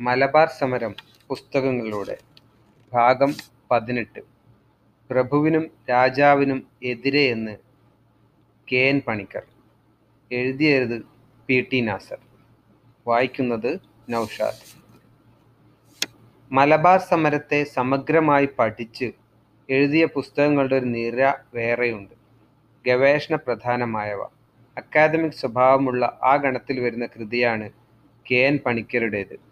മലബാർ സമരം പുസ്തകങ്ങളിലൂടെ. ഭാഗം പതിനെട്ട്. പ്രഭുവിനും രാജാവിനും എതിരെ എന്ന് കെ. എൻ. പണിക്കർ. എഴുതിയത് പി. ടി. നാസർ. വായിക്കുന്നത് നൗഷാദ്. മലബാർ സമരത്തെ സമഗ്രമായി പഠിച്ച് എഴുതിയ പുസ്തകങ്ങളുടെ ഒരു നിര വേറെയുണ്ട്. ഗവേഷണ പ്രധാനമായവ. അക്കാദമിക് സ്വഭാവമുള്ള ആ ഗണത്തിൽ വരുന്ന കൃതിയാണ് കെ. എൻ. പണിക്കരുടേത്.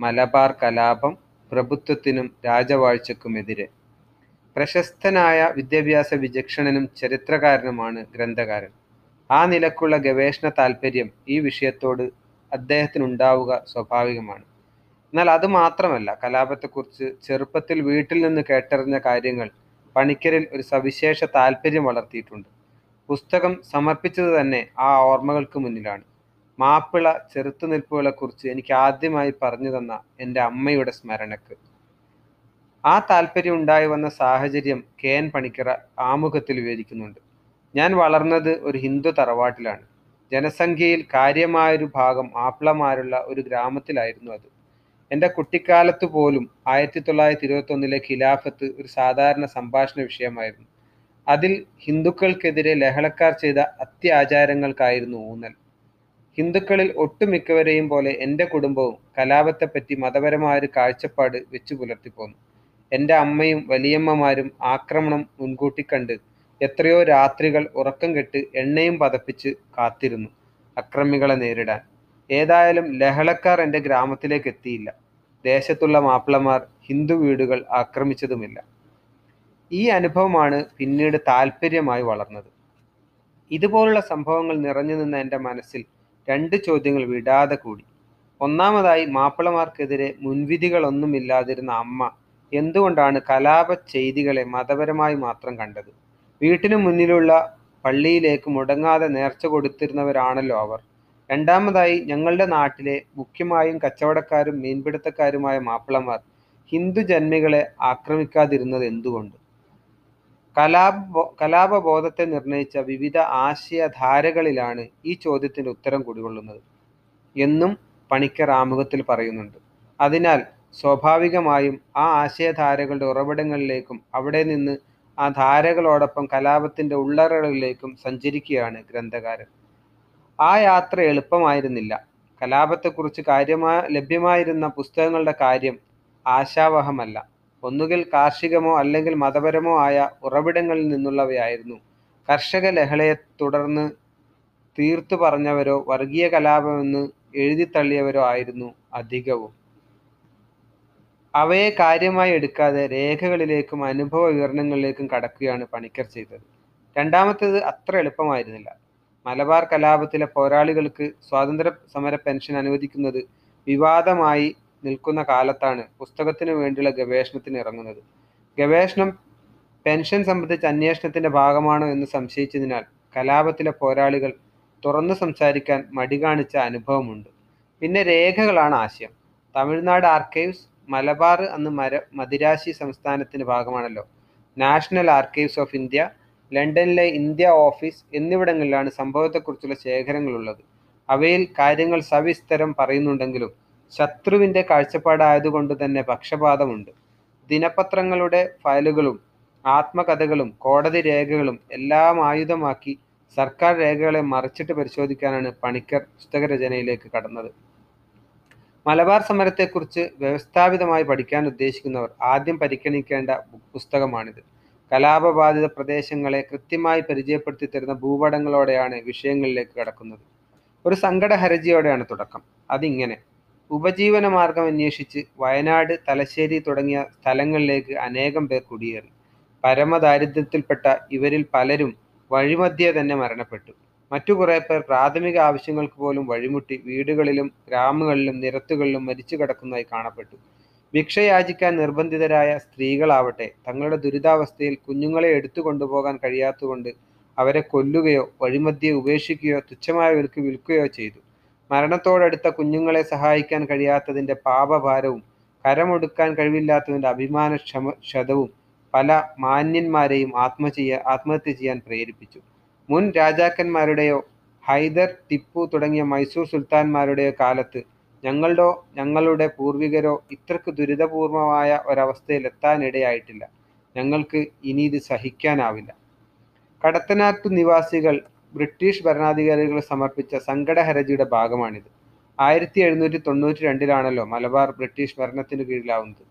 മലബാർ കലാപം പ്രഭുത്വത്തിനും രാജവാഴ്ചക്കുമെതിരെ. പ്രശസ്തനായ വിദ്യാഭ്യാസ വിചക്ഷണനും ചരിത്രകാരനുമാണ് ഗ്രന്ഥകാരൻ. ആ നിലക്കുള്ള ഗവേഷണ താല്പര്യം ഈ വിഷയത്തോട് അദ്ദേഹത്തിനുണ്ടാവുക സ്വാഭാവികമാണ്. എന്നാൽ അത് മാത്രമല്ല കലാപത്തെക്കുറിച്ച് ചെറുപ്പത്തിൽ വീട്ടിൽ നിന്ന് കേട്ടറിഞ്ഞ കാര്യങ്ങൾ പണിക്കരിൽ ഒരു സവിശേഷ താല്പര്യം വളർത്തിയിട്ടുണ്ട്. പുസ്തകം സമർപ്പിച്ചത് തന്നെ ആ ഓർമ്മകൾക്ക് മുന്നിലാണ്. മാപ്പിള ചെറുത്തുനിൽപ്പുകളെക്കുറിച്ച് എനിക്ക് ആദ്യമായി പറഞ്ഞു തന്ന എന്റെ അമ്മയുടെ സ്മരണക്ക്. ആ താല്പര്യം ഉണ്ടായി വന്ന സാഹചര്യം കെ എൻ പണിക്കർ ആമുഖത്തിൽ വിവരിക്കുന്നുണ്ട്. ഞാൻ വളർന്നത് ഒരു ഹിന്ദു തറവാട്ടിലാണ്. ജനസംഖ്യയിൽ കാര്യമായൊരു ഭാഗം മാപ്പിളമാരുള്ള ഒരു ഗ്രാമത്തിലായിരുന്നു അത്. എന്റെ കുട്ടിക്കാലത്ത് പോലും ആയിരത്തി തൊള്ളായിരത്തി ഇരുപത്തൊന്നിലെ ഖിലാഫത്ത് ഒരു സാധാരണ സംഭാഷണ വിഷയമായിരുന്നു. അതിൽ ഹിന്ദുക്കൾക്കെതിരെ ലഹളക്കാർ ചെയ്ത അത്യാചാരങ്ങൾക്കായിരുന്നു ഊന്നൽ. ഹിന്ദുക്കളിൽ ഒട്ടുമിക്കവരെയും പോലെ എന്റെ കുടുംബവും കലാപത്തെപ്പറ്റി മതപരമായ ഒരു കാഴ്ചപ്പാട് വെച്ചു പുലർത്തിപ്പോന്നു എന്റെ അമ്മയും വലിയമ്മമാരും ആക്രമണം മുൻകൂട്ടി കണ്ട് എത്രയോ രാത്രികൾ ഉറക്കം കെട്ട് എണ്ണയും പതപ്പിച്ച് കാത്തിരുന്നു അക്രമികളെ നേരിടാൻ. ഏതായാലും ലഹളക്കാർ എന്റെ ഗ്രാമത്തിലേക്ക് എത്തിയില്ല. ദേശത്തുള്ള മാപ്പിളമാർ ഹിന്ദു വീടുകൾ ആക്രമിച്ചതുമില്ല. ഈ അനുഭവമാണ് പിന്നീട് താല്പര്യമായി വളർന്നത്. ഇതുപോലുള്ള സംഭവങ്ങൾ നിറഞ്ഞു നിന്ന എന്റെ മനസ്സിൽ രണ്ട് ചോദ്യങ്ങൾ വിടാതെ കൂടി. ഒന്നാമതായി മാപ്പിളമാർക്കെതിരെ മുൻവിധികളൊന്നുമില്ലാതിരുന്ന അമ്മ എന്തുകൊണ്ടാണ് കലാപ ചെയ്തികളെ മതപരമായി മാത്രം കണ്ടത്? വീട്ടിനു മുന്നിലുള്ള പള്ളിയിലേക്ക് മുടങ്ങാതെ നേർച്ച കൊടുത്തിരുന്നവരാണല്ലോ അവർ. രണ്ടാമതായി ഞങ്ങളുടെ നാട്ടിലെ മുഖ്യമായും കച്ചവടക്കാരും മീൻപിടുത്തക്കാരുമായ മാപ്പിളമാർ ഹിന്ദു ജന്മികളെ ആക്രമിക്കാതിരുന്നത് എന്തുകൊണ്ട്? കലാപ കലാപബോധത്തെ നിർണയിച്ച വിവിധ ആശയധാരകളിലാണ് ഈ ചോദ്യത്തിന് ഉത്തരം കുടികൊള്ളുന്നത് എന്നും പണിക്കർ ആമുഖത്തിൽ പറയുന്നുണ്ട്. അതിനാൽ സ്വാഭാവികമായും ആ ആശയധാരകളുടെ ഉറവിടങ്ങളിലേക്കും അവിടെ നിന്ന് ആ ധാരകളോടൊപ്പം കലാപത്തിന്റെ ഉള്ളറകളിലേക്കും സഞ്ചരിക്കുകയാണ് ഗ്രന്ഥകാരൻ. ആ യാത്ര എളുപ്പമായിരുന്നില്ല. കലാപത്തെക്കുറിച്ച് കാര്യമായ ലഭ്യമായിരുന്ന പുസ്തകങ്ങളുടെ കാര്യം ആശാവഹമല്ല. ഒന്നുകിൽ കാർഷികമോ അല്ലെങ്കിൽ മതപരമോ ആയ ഉറവിടങ്ങളിൽ നിന്നുള്ളവയായിരുന്നു. കർഷക ലഹളയെ തുടർന്ന് തീർത്തു പറഞ്ഞവരോ വർഗീയ കലാപമെന്ന് എഴുതിത്തള്ളിയവരോ ആയിരുന്നു അധികവും. അവയെ കാര്യമായി എടുക്കാതെ രേഖകളിലേക്കും അനുഭവ വിവരണങ്ങളിലേക്കും കടക്കുകയാണ് പണിക്കർ ചെയ്തത്. രണ്ടാമത്തേത് അത്ര എളുപ്പമായിരുന്നില്ല. മലബാർ കലാപത്തിലെ പോരാളികൾക്ക് സ്വാതന്ത്ര്യ സമര പെൻഷൻ അനുവദിക്കുന്നത് വിവാദമായി നിൽക്കുന്ന കാലത്താണ് പുസ്തകത്തിനു വേണ്ടിയുള്ള ഗവേഷണത്തിന് ഇറങ്ങുന്നത്. ഗവേഷണം പെൻഷൻ സംബന്ധിച്ച അന്വേഷണത്തിന്റെ ഭാഗമാണോ എന്ന് സംശയിച്ചതിനാൽ കലാപത്തിലെ പോരാളികൾ തുറന്നു സംസാരിക്കാൻ മടി കാണിച്ച അനുഭവമുണ്ട്. പിന്നെ രേഖകളാണ് ആശയം. തമിഴ്നാട് ആർക്കൈവ്സ് മലബാർ അന്ന് മര മദിരാശി സംസ്ഥാനത്തിന്റെ ഭാഗമാണല്ലോ. നാഷണൽ ആർക്കൈവ്സ് ഓഫ് ഇന്ത്യ ലണ്ടനിലെ ഇന്ത്യ ഓഫീസ് എന്നിവിടങ്ങളിലാണ് സംഭവത്തെക്കുറിച്ചുള്ള ശേഖരങ്ങളുള്ളത്. അവയിൽ കാര്യങ്ങൾ സവിസ്തരം പറയുന്നുണ്ടെങ്കിലും ശത്രുവിന്റെ കാഴ്ചപ്പാടായതുകൊണ്ട് തന്നെ പക്ഷപാതമുണ്ട്. ദിനപത്രങ്ങളുടെ ഫയലുകളും ആത്മകഥകളും കോടതി രേഖകളും എല്ലാം ആയുധമാക്കി സർക്കാർ രേഖകളെ മറിച്ചിട്ട് പരിശോധിക്കാനാണ് പണിക്കർ പുസ്തകരചനയിലേക്ക് കടന്നത്. മലബാർ സമരത്തെക്കുറിച്ച് വ്യവസ്ഥാപിതമായി പഠിക്കാൻ ഉദ്ദേശിക്കുന്നവർ ആദ്യം പരിഗണിക്കേണ്ട പുസ്തകമാണിത്. കലാപബാധിത പ്രദേശങ്ങളെ കൃത്യമായി പരിചയപ്പെടുത്തി തരുന്ന ഭൂപടങ്ങളോടെയാണ് വിഷയങ്ങളിലേക്ക് കടക്കുന്നത്. ഒരു സങ്കടഹരജിയോടെയാണ് തുടക്കം. അതിങ്ങനെ. ഉപജീവന മാർഗം അന്വേഷിച്ച് വയനാട് തലശ്ശേരി തുടങ്ങിയ സ്ഥലങ്ങളിലേക്ക് അനേകം പേർ കുടിയേറി. പരമദാരിദ്ര്യത്തിൽപ്പെട്ട ഇവരിൽ പലരും വഴിമധ്യേ തന്നെ മരണപ്പെട്ടു. മറ്റു കുറെ പേർ പ്രാഥമിക ആവശ്യങ്ങൾക്ക് പോലും വഴിമുട്ടി വീടുകളിലും ഗ്രാമങ്ങളിലും നിരത്തുകളിലും മരിച്ചു കിടക്കുന്നതായി കാണപ്പെട്ടു. ഭിക്ഷയാചിക്കാൻ നിർബന്ധിതരായ സ്ത്രീകളാവട്ടെ തങ്ങളുടെ ദുരിതാവസ്ഥയിൽ കുഞ്ഞുങ്ങളെ എടുത്തു കൊണ്ടുപോകാൻ കഴിയാത്തതുകൊണ്ട് അവരെ കൊല്ലുകയോ വഴിമധ്യേ ഉപേക്ഷിക്കുകയോ തുച്ഛമായ വിൽക്കുകയോ ചെയ്തു. മരണത്തോടടുത്ത കുഞ്ഞുങ്ങളെ സഹായിക്കാൻ കഴിയാത്തതിന്റെ പാപഭാരവും കരമൊടുക്കാൻ കഴിവില്ലാത്തതിന്റെ അഭിമാന ക്ഷമ ക്ഷതവും പല മാന്യന്മാരെയും ആത്മ ചെയ്യ ആത്മഹത്യ ചെയ്യാൻ പ്രേരിപ്പിച്ചു. മുൻ രാജാക്കന്മാരുടെയോ ഹൈദർ ടിപ്പു തുടങ്ങിയ മൈസൂർ സുൽത്താൻമാരുടെയോ കാലത്ത് ഞങ്ങളുടോ ഞങ്ങളുടെ പൂർവികരോ ഇത്രക്ക് ദുരിതപൂർവമായ ഒരവസ്ഥയിൽ എത്താനിടയായിട്ടില്ല ഞങ്ങൾക്ക് ഇനി ഇത് സഹിക്കാനാവില്ല. കടത്തനാട്ടു നിവാസികൾ ബ്രിട്ടീഷ് ഭരണാധികാരികൾ സമർപ്പിച്ച സങ്കട ഹരജിയുടെ ഭാഗമാണിത്. ആയിരത്തി എഴുന്നൂറ്റി തൊണ്ണൂറ്റി രണ്ടിലാണല്ലോ മലബാർ ബ്രിട്ടീഷ് ഭരണത്തിന് കീഴിലാവുന്നത്.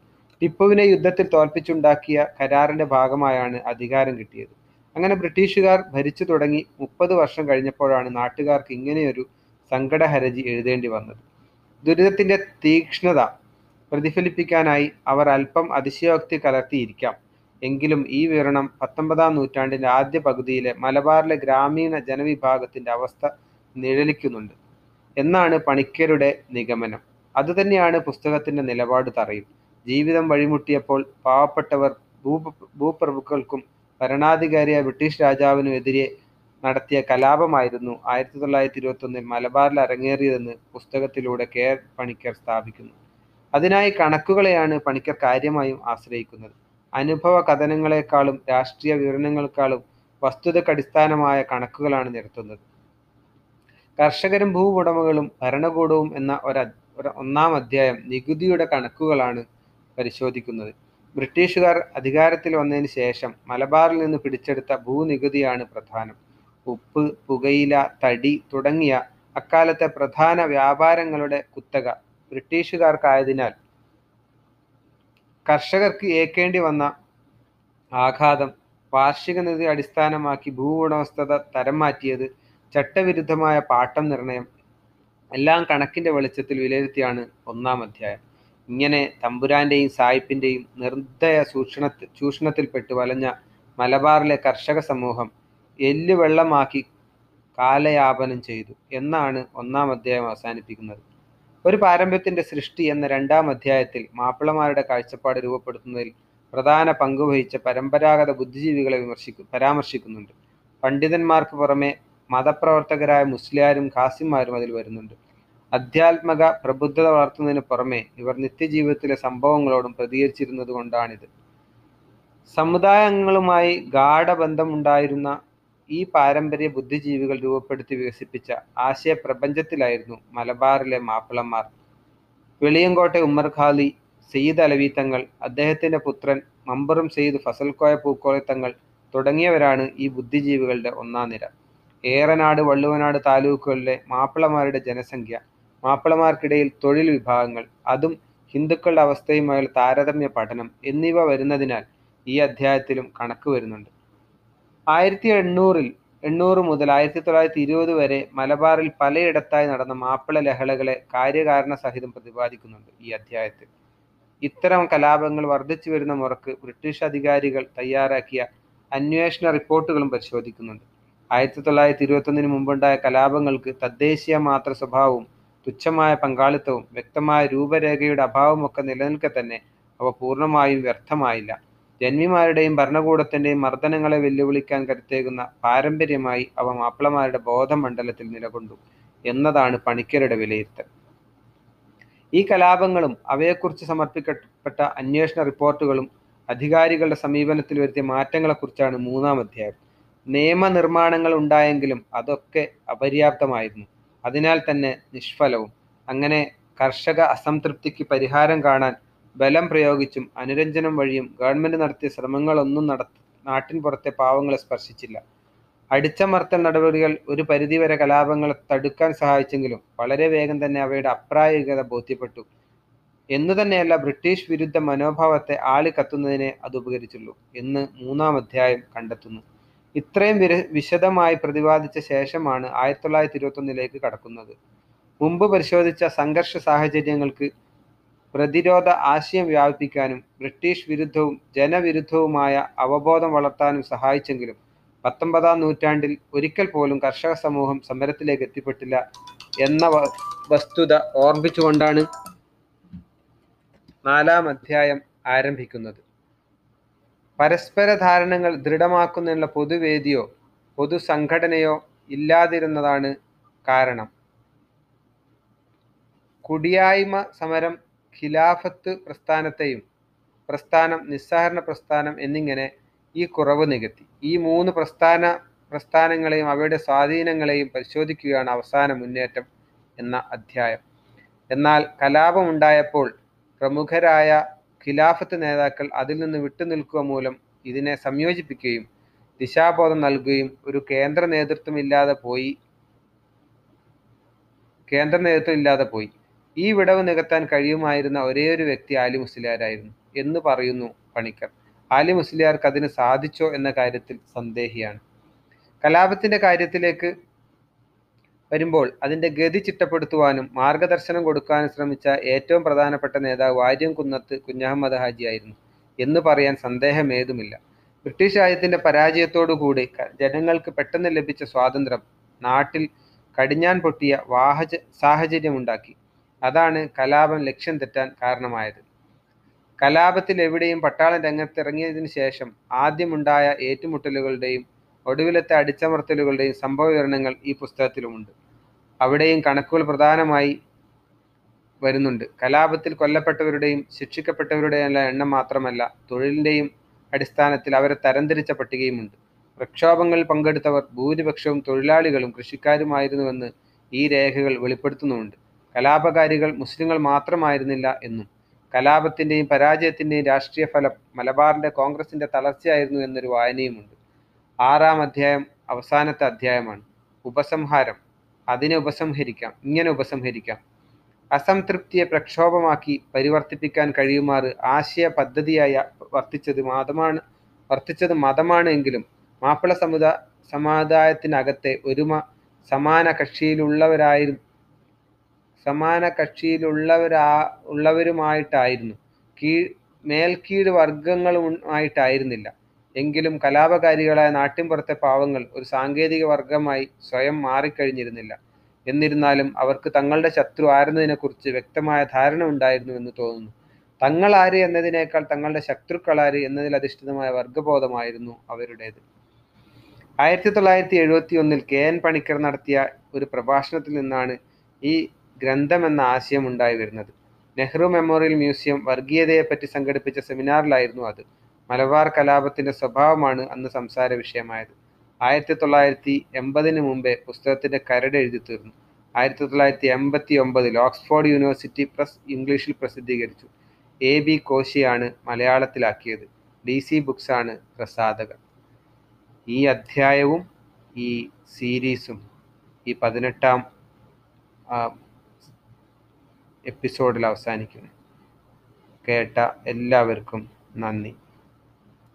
ടിപ്പുവിനെ യുദ്ധത്തിൽ തോൽപ്പിച്ചുണ്ടാക്കിയ കരാറിന്റെ ഭാഗമായാണ് അധികാരം കിട്ടിയത്. അങ്ങനെ ബ്രിട്ടീഷുകാർ ഭരിച്ചു തുടങ്ങി മുപ്പത് വർഷം കഴിഞ്ഞപ്പോഴാണ് നാട്ടുകാർക്ക് ഇങ്ങനെയൊരു സങ്കട ഹരജി എഴുതേണ്ടി വന്നത്. ദുരിതത്തിന്റെ തീക്ഷ്ണത പ്രതിഫലിപ്പിക്കാനായി അവർ അല്പം അതിശയോക്തി കലർത്തിയിരിക്കാം. എങ്കിലും ഈ വിവരണം പത്തൊമ്പതാം നൂറ്റാണ്ടിന്റെ ആദ്യ പകുതിയിലെ മലബാറിലെ ഗ്രാമീണ ജനവിഭാഗത്തിന്റെ അവസ്ഥ നിഴലിക്കുന്നുണ്ട്. എന്നാണ് പണിക്കരുടെ നിഗമനം. അതുതന്നെയാണ് പുസ്തകത്തിന്റെ നിലപാട് തറയും. ജീവിതം വഴിമുട്ടിയപ്പോൾ പാവപ്പെട്ടവർ ഭൂ ഭൂപ്രഭുക്കൾക്കും ഭരണാധികാരിയായ ബ്രിട്ടീഷ് രാജാവിനും എതിരെ നടത്തിയ കലാപമായിരുന്നു ആയിരത്തി തൊള്ളായിരത്തി ഇരുപത്തൊന്നിൽ മലബാറിൽ അരങ്ങേറിയതെന്ന് പുസ്തകത്തിലൂടെ കെ. പണിക്കർ സ്ഥാപിക്കുന്നു. അതിനായി കണക്കുകളെയാണ് പണിക്കർ കാര്യമായും ആശ്രയിക്കുന്നത്. അനുഭവ കഥനങ്ങളെക്കാളും രാഷ്ട്രീയ വിവരണങ്ങളെക്കാളും വസ്തുതക്കടിസ്ഥാനമായ കണക്കുകളാണ് നിരത്തുന്നത്. കർഷകരും ഭൂവുടമകളും ഭരണകൂടവും എന്ന ഒരു ഒന്നാം അധ്യായം നികുതിയുടെ കണക്കുകളാണ് പരിശോധിക്കുന്നത്. ബ്രിട്ടീഷുകാർ അധികാരത്തിൽ വന്നതിന് ശേഷം മലബാറിൽ നിന്ന് പിടിച്ചെടുത്ത ഭൂനികുതിയാണ് പ്രധാനം. ഉപ്പ് പുകയില തടി തുടങ്ങിയ അക്കാലത്തെ പ്രധാന വ്യാപാരങ്ങളുടെ കുത്തക ബ്രിട്ടീഷുകാർക്കായതിനാൽ കർഷകർക്ക് ഏൽക്കേണ്ടി വന്ന ആഘാതം വാർഷിക നിധി അടിസ്ഥാനമാക്കി ഭൂ ഉടമസ്ഥത തരം മാറ്റിയത് ചട്ടവിരുദ്ധമായ പാട്ടം നിർണയം. എല്ലാം കണക്കിന്റെ വെളിച്ചത്തിൽ വിലയിരുത്തിയാണ് ഒന്നാം അധ്യായം. ഇങ്ങനെ തമ്പുരാന്റെയും സായിപ്പിന്റെയും നിർദ്ദയ സൂക്ഷണ ചൂഷണത്തിൽപ്പെട്ട് വലഞ്ഞ മലബാറിലെ കർഷക സമൂഹം എല്ലുവെള്ളമാക്കി കാലയാപനം ചെയ്തു എന്നാണ് ഒന്നാം അധ്യായം അവസാനിപ്പിക്കുന്നത്. ഒരു പാരമ്പര്യത്തിന്റെ സൃഷ്ടി എന്ന രണ്ടാം അധ്യായത്തിൽ മാപ്പിളമാരുടെ കാഴ്ചപ്പാട് രൂപപ്പെടുത്തുന്നതിൽ പ്രധാന പങ്കുവഹിച്ച പരമ്പരാഗത ബുദ്ധിജീവികളെ വിമർശിക്കും പരാമർശിക്കുന്നുണ്ട്. പണ്ഡിതന്മാർക്ക് പുറമെ മതപ്രവർത്തകരായ മുസ്ലിയാരും ഖാസിമാരും അതിൽ വരുന്നുണ്ട്. അധ്യാത്മക പ്രബുദ്ധത വളർത്തുന്നതിന് പുറമെ ഇവർ നിത്യജീവിതത്തിലെ സംഭവങ്ങളോടും പ്രതികരിച്ചിരുന്നത് കൊണ്ടാണിത് സമുദായങ്ങളുമായി ഗാഠബന്ധമുണ്ടായിരുന്ന ഈ പാരമ്പര്യ ബുദ്ധിജീവികൾ രൂപപ്പെടുത്തി വികസിപ്പിച്ച ആശയപ്രപഞ്ചത്തിലായിരുന്നു മലബാറിലെ മാപ്പിളമാർ വെളിയങ്കോട്ടെ ഉമ്മർ ഖാലി സയ്യിദ് അലവി തങ്ങൾ അദ്ദേഹത്തിന്റെ പുത്രൻ മമ്പറും സയ്യിദ് ഫസൽക്കോയ പൂക്കോയ തങ്ങൾ തുടങ്ങിയവരാണ് ഈ ബുദ്ധിജീവികളുടെ ഒന്നാം നിര. ഏറനാട് വള്ളുവനാട് താലൂക്കുകളിലെ മാപ്പിളമാരുടെ ജനസംഖ്യ മാപ്പിളമാർക്കിടയിൽ തൊഴിൽ വിഭാഗങ്ങൾ അതും ഹിന്ദുക്കളുടെ അവസ്ഥയുമായുള്ള താരതമ്യ പഠനം എന്നിവ വരുന്നതിനാൽ ഈ അധ്യായത്തിലും കണക്ക് വരുന്നുണ്ട്. ആയിരത്തി എണ്ണൂറിൽ എണ്ണൂറ് മുതൽ ആയിരത്തി തൊള്ളായിരത്തി ഇരുപത് വരെ മലബാറിൽ പലയിടത്തായി നടന്ന മാപ്പിള ലഹളകളെ കാര്യകാരണ സഹിതം പ്രതിപാദിക്കുന്നുണ്ട് ഈ അധ്യായത്തിൽ. ഇത്തരം കലാപങ്ങൾ വർദ്ധിച്ചു വരുന്ന മുറക്ക് ബ്രിട്ടീഷ് അധികാരികൾ തയ്യാറാക്കിയ അന്വേഷണ റിപ്പോർട്ടുകളും പരിശോധിക്കുന്നുണ്ട്. ആയിരത്തി തൊള്ളായിരത്തി ഇരുപത്തൊന്നിന് മുമ്പുണ്ടായ കലാപങ്ങൾക്ക് തദ്ദേശീയ മാത്ര സ്വഭാവവും തുച്ഛമായ പങ്കാളിത്തവും വ്യക്തമായ രൂപരേഖയുടെ അഭാവമൊക്കെ നിലനിൽക്കെ തന്നെ അവ പൂർണമായും വ്യർത്ഥമായില്ല. ജന്മിമാരുടെയും ഭരണകൂടത്തിന്റെയും മർദ്ദനങ്ങളെ വെല്ലുവിളിക്കാൻ കരുത്തേകുന്ന പാരമ്പര്യമായി അവ മാപ്പിളമാരുടെ ബോധമണ്ഡലത്തിൽ നിലകൊണ്ടു എന്നതാണ് പണിക്കരുടെ വിലയിരുത്തൽ. ഈ കലാപങ്ങളും അവയെക്കുറിച്ച് സമർപ്പിക്കപ്പെട്ട അന്വേഷണ റിപ്പോർട്ടുകളും അധികാരികളുടെ സമീപനത്തിൽ വരുത്തിയ മാറ്റങ്ങളെക്കുറിച്ചാണ് മൂന്നാം അധ്യായം. നിയമനിർമ്മാണങ്ങൾ ഉണ്ടായെങ്കിലും അതൊക്കെ അപര്യാപ്തമായിരുന്നു. അതിനാൽ തന്നെ നിഷ്ഫലവും. അങ്ങനെ കർഷക അസംതൃപ്തിക്ക് പരിഹാരം കാണാൻ ബലം പ്രയോഗിച്ചും അനുരഞ്ജനം വഴിയും ഗവൺമെന്റ് നടത്തിയ ശ്രമങ്ങളൊന്നും നട നാട്ടിൻ പുറത്തെ പാവങ്ങളെ സ്പർശിച്ചില്ല. അടിച്ചമർത്തൽ നടപടികൾ ഒരു പരിധിവരെ കലാപങ്ങളെ തടുക്കാൻ സഹായിച്ചെങ്കിലും വളരെ വേഗം തന്നെ അവയുടെ അപ്രായോഗികത ബോധ്യപ്പെട്ടു. എന്നു തന്നെയല്ല ബ്രിട്ടീഷ് വിരുദ്ധ മനോഭാവത്തെ ആളി കത്തുന്നതിനെ അത് ഉപകരിച്ചുള്ളൂ എന്ന് മൂന്നാം അധ്യായം കണ്ടെത്തുന്നു. ഇത്രയും വിര വിശദമായി പ്രതിപാദിച്ച ശേഷമാണ് ആയിരത്തി തൊള്ളായിരത്തി ഇരുപത്തൊന്നിലേക്ക് കടക്കുന്നത്. മുമ്പ് പരിശോധിച്ച സംഘർഷ സാഹചര്യങ്ങൾക്ക് പ്രതിരോധ ആശയം വ്യാപിപ്പിക്കാനും ബ്രിട്ടീഷ് വിരുദ്ധവും ജനവിരുദ്ധവുമായ അവബോധം വളർത്താനും സഹായിച്ചെങ്കിലും പത്തൊമ്പതാം നൂറ്റാണ്ടിൽ ഒരിക്കൽ പോലും കർഷക സമൂഹം സമരത്തിലേക്ക് എത്തിപ്പെട്ടില്ല എന്ന വസ്തുത ഓർമ്മിച്ചുകൊണ്ടാണ് നാലാം അധ്യായം ആരംഭിക്കുന്നത്. പരസ്പര ധാരണകൾ ദൃഢമാക്കുന്നതിനുള്ള പൊതുവേദിയോ പൊതുസംഘടനയോ ഇല്ലാതിരുന്നതാണ് കാരണം. കുടിയായ്മ സമരം ഖിലാഫത്ത് പ്രസ്ഥാനത്തെയും പ്രസ്ഥാനം നിസ്സഹരണ പ്രസ്ഥാനം എന്നിങ്ങനെ ഈ കുറവ് നികത്തി. ഈ മൂന്ന് പ്രസ്ഥാന പ്രസ്ഥാനങ്ങളെയും അവയുടെ സ്വാധീനങ്ങളെയും പരിശോധിക്കുകയാണ് അവസാന മുന്നേറ്റം എന്ന അധ്യായം. എന്നാൽ കലാപമുണ്ടായപ്പോൾ പ്രമുഖരായ ഖിലാഫത്ത് നേതാക്കൾ അതിൽ നിന്ന് വിട്ടുനിൽക്കുക മൂലം ഇതിനെ സംയോജിപ്പിക്കുകയും ദിശാബോധം നൽകുകയും ഒരു കേന്ദ്ര നേതൃത്വം ഇല്ലാതെ പോയി കേന്ദ്ര നേതൃത്വം ഇല്ലാതെ പോയി. ഈ വിടവ് നികത്താൻ കഴിയുമായിരുന്ന ഒരേയൊരു വ്യക്തി ആലി മുസ്ലിയാരായിരുന്നു എന്ന് പറയുന്നു പണിക്കർ. ആലി മുസ്ലിയാർക്ക് അതിന് സാധിച്ചോ എന്ന കാര്യത്തിൽ സന്ദേഹിയാണ്. കലാപത്തിന്റെ കാര്യത്തിലേക്ക് വരുമ്പോൾ അതിന്റെ ഗതി ചിട്ടപ്പെടുത്തുവാനും മാർഗദർശനം കൊടുക്കാനും ശ്രമിച്ച ഏറ്റവും പ്രധാനപ്പെട്ട നേതാവ് വാര്യം കുന്നത്ത് കുഞ്ഞഹമ്മദ് ഹാജി ആയിരുന്നു എന്ന് പറയാൻ സന്ദേഹമേതുമില്ല. ബ്രിട്ടീഷ് രാജ്യത്തിന്റെ പരാജയത്തോടുകൂടി ജനങ്ങൾക്ക് പെട്ടെന്ന് ലഭിച്ച സ്വാതന്ത്ര്യം നാട്ടിൽ കടിഞ്ഞാൻ പൊട്ടിയ വാഹച സാഹചര്യമുണ്ടാക്കി. അതാണ് കലാപം ലക്ഷ്യം തെറ്റാൻ കാരണമായത്. കലാപത്തിൽ എവിടെയും പട്ടാളം രംഗത്തിറങ്ങിയതിനു ശേഷം ആദ്യമുണ്ടായ ഏറ്റുമുട്ടലുകളുടെയും ഒടുവിലത്തെ അടിച്ചമർത്തലുകളുടെയും സംഭവ വിവരണങ്ങൾ ഈ പുസ്തകത്തിലുമുണ്ട്. അവിടെയും കണക്കുകൾ പ്രധാനമായി വരുന്നുണ്ട്. കലാപത്തിൽ കൊല്ലപ്പെട്ടവരുടെയും ശിക്ഷിക്കപ്പെട്ടവരുടെയും എണ്ണം മാത്രമല്ല തൊഴിലിന്റെയും അടിസ്ഥാനത്തിൽ അവരെ തരംതിരിച്ച പട്ടികയുമുണ്ട്. പ്രക്ഷോഭങ്ങളിൽ പങ്കെടുത്തവർ ഭൂരിപക്ഷവും തൊഴിലാളികളും കൃഷിക്കാരുമായിരുന്നുവെന്ന് ഈ രേഖകൾ വെളിപ്പെടുത്തുന്നുമുണ്ട്. കലാപകാരികൾ മുസ്ലിങ്ങൾ മാത്രമായിരുന്നില്ല എന്നും കലാപത്തിന്റെയും പരാജയത്തിന്റെയും രാഷ്ട്രീയ ഫലം മലബാറിന്റെ കോൺഗ്രസിന്റെ തളർച്ചയായിരുന്നു എന്നൊരു വായനയുമുണ്ട്. ആറാം അധ്യായം അവസാനത്തെ അധ്യായമാണ്. ഉപസംഹാരം. അതിനെ ഉപസംഹരിക്കാം. ഇങ്ങനെ ഉപസംഹരിക്കാം. അസംതൃപ്തിയെ പ്രക്ഷോഭമാക്കി പരിവർത്തിപ്പിക്കാൻ കഴിയുമാറ് ആശയ പദ്ധതിയായി വർത്തിച്ചത് മതമാണ് വർത്തിച്ചത് മതമാണ് എങ്കിലും മാപ്പിള സമുദായ സമുദായത്തിനകത്തെ ഒരുമ സമാന കക്ഷിയിലുള്ളവരായി സമാന കക്ഷിയിലുള്ളവരാ ഉള്ളവരുമായിട്ടായിരുന്നു. കീഴ് മേൽക്കീഴ് വർഗങ്ങളുമായിട്ടായിരുന്നില്ല എങ്കിലും കലാപകാരികളായ നാട്ടിൻപുറത്തെ പാവങ്ങൾ ഒരു സാങ്കേതിക വർഗമായി സ്വയം മാറിക്കഴിഞ്ഞിരുന്നില്ല. എന്നിരുന്നാലും അവർക്ക് തങ്ങളുടെ ശത്രു ആരെന്നതിനെക്കുറിച്ച് വ്യക്തമായ ധാരണ ഉണ്ടായിരുന്നു എന്ന് തോന്നുന്നു. തങ്ങൾ ആര് എന്നതിനേക്കാൾ തങ്ങളുടെ ശത്രുക്കളാര് എന്നതിൽ അധിഷ്ഠിതമായ വർഗബോധമായിരുന്നു അവരുടേത്. ആയിരത്തി തൊള്ളായിരത്തി എഴുപത്തി ഒന്നിൽ കെ എൻ പണിക്കർ നടത്തിയ ഒരു പ്രഭാഷണത്തിൽ നിന്നാണ് ഈ ഗ്രന്ഥം എന്ന ആശയം ഉണ്ടായി വരുന്നത്. നെഹ്റു മെമ്മോറിയൽ മ്യൂസിയം വർഗീയതയെപ്പറ്റി സംഘടിപ്പിച്ച സെമിനാറിലായിരുന്നു അത്. മലബാർ കലാപത്തിന്റെ സ്വഭാവമാണ് അന്ന് സംസാര വിഷയമായത്. ആയിരത്തി തൊള്ളായിരത്തി എൺപതിന് മുമ്പേ പുസ്തകത്തിന്റെ കരട് എഴുതി തീർന്നു. ആയിരത്തി തൊള്ളായിരത്തി എൺപത്തി ഒമ്പതിൽ ഓക്സ്ഫോർഡ് യൂണിവേഴ്സിറ്റി പ്രസ് ഇംഗ്ലീഷിൽ പ്രസിദ്ധീകരിച്ചു. എ ബി കോശിയാണ് മലയാളത്തിലാക്കിയത്. ഡി സി ബുക്സാണ് ആണ് പ്രസാധകർ ഈ അധ്യായവും ഈ സീരീസും ഈ പതിനെട്ടാം എപ്പിസോഡിൽ അവസാനിക്കുന്നു. കേട്ട എല്ലാവർക്കും നന്ദി.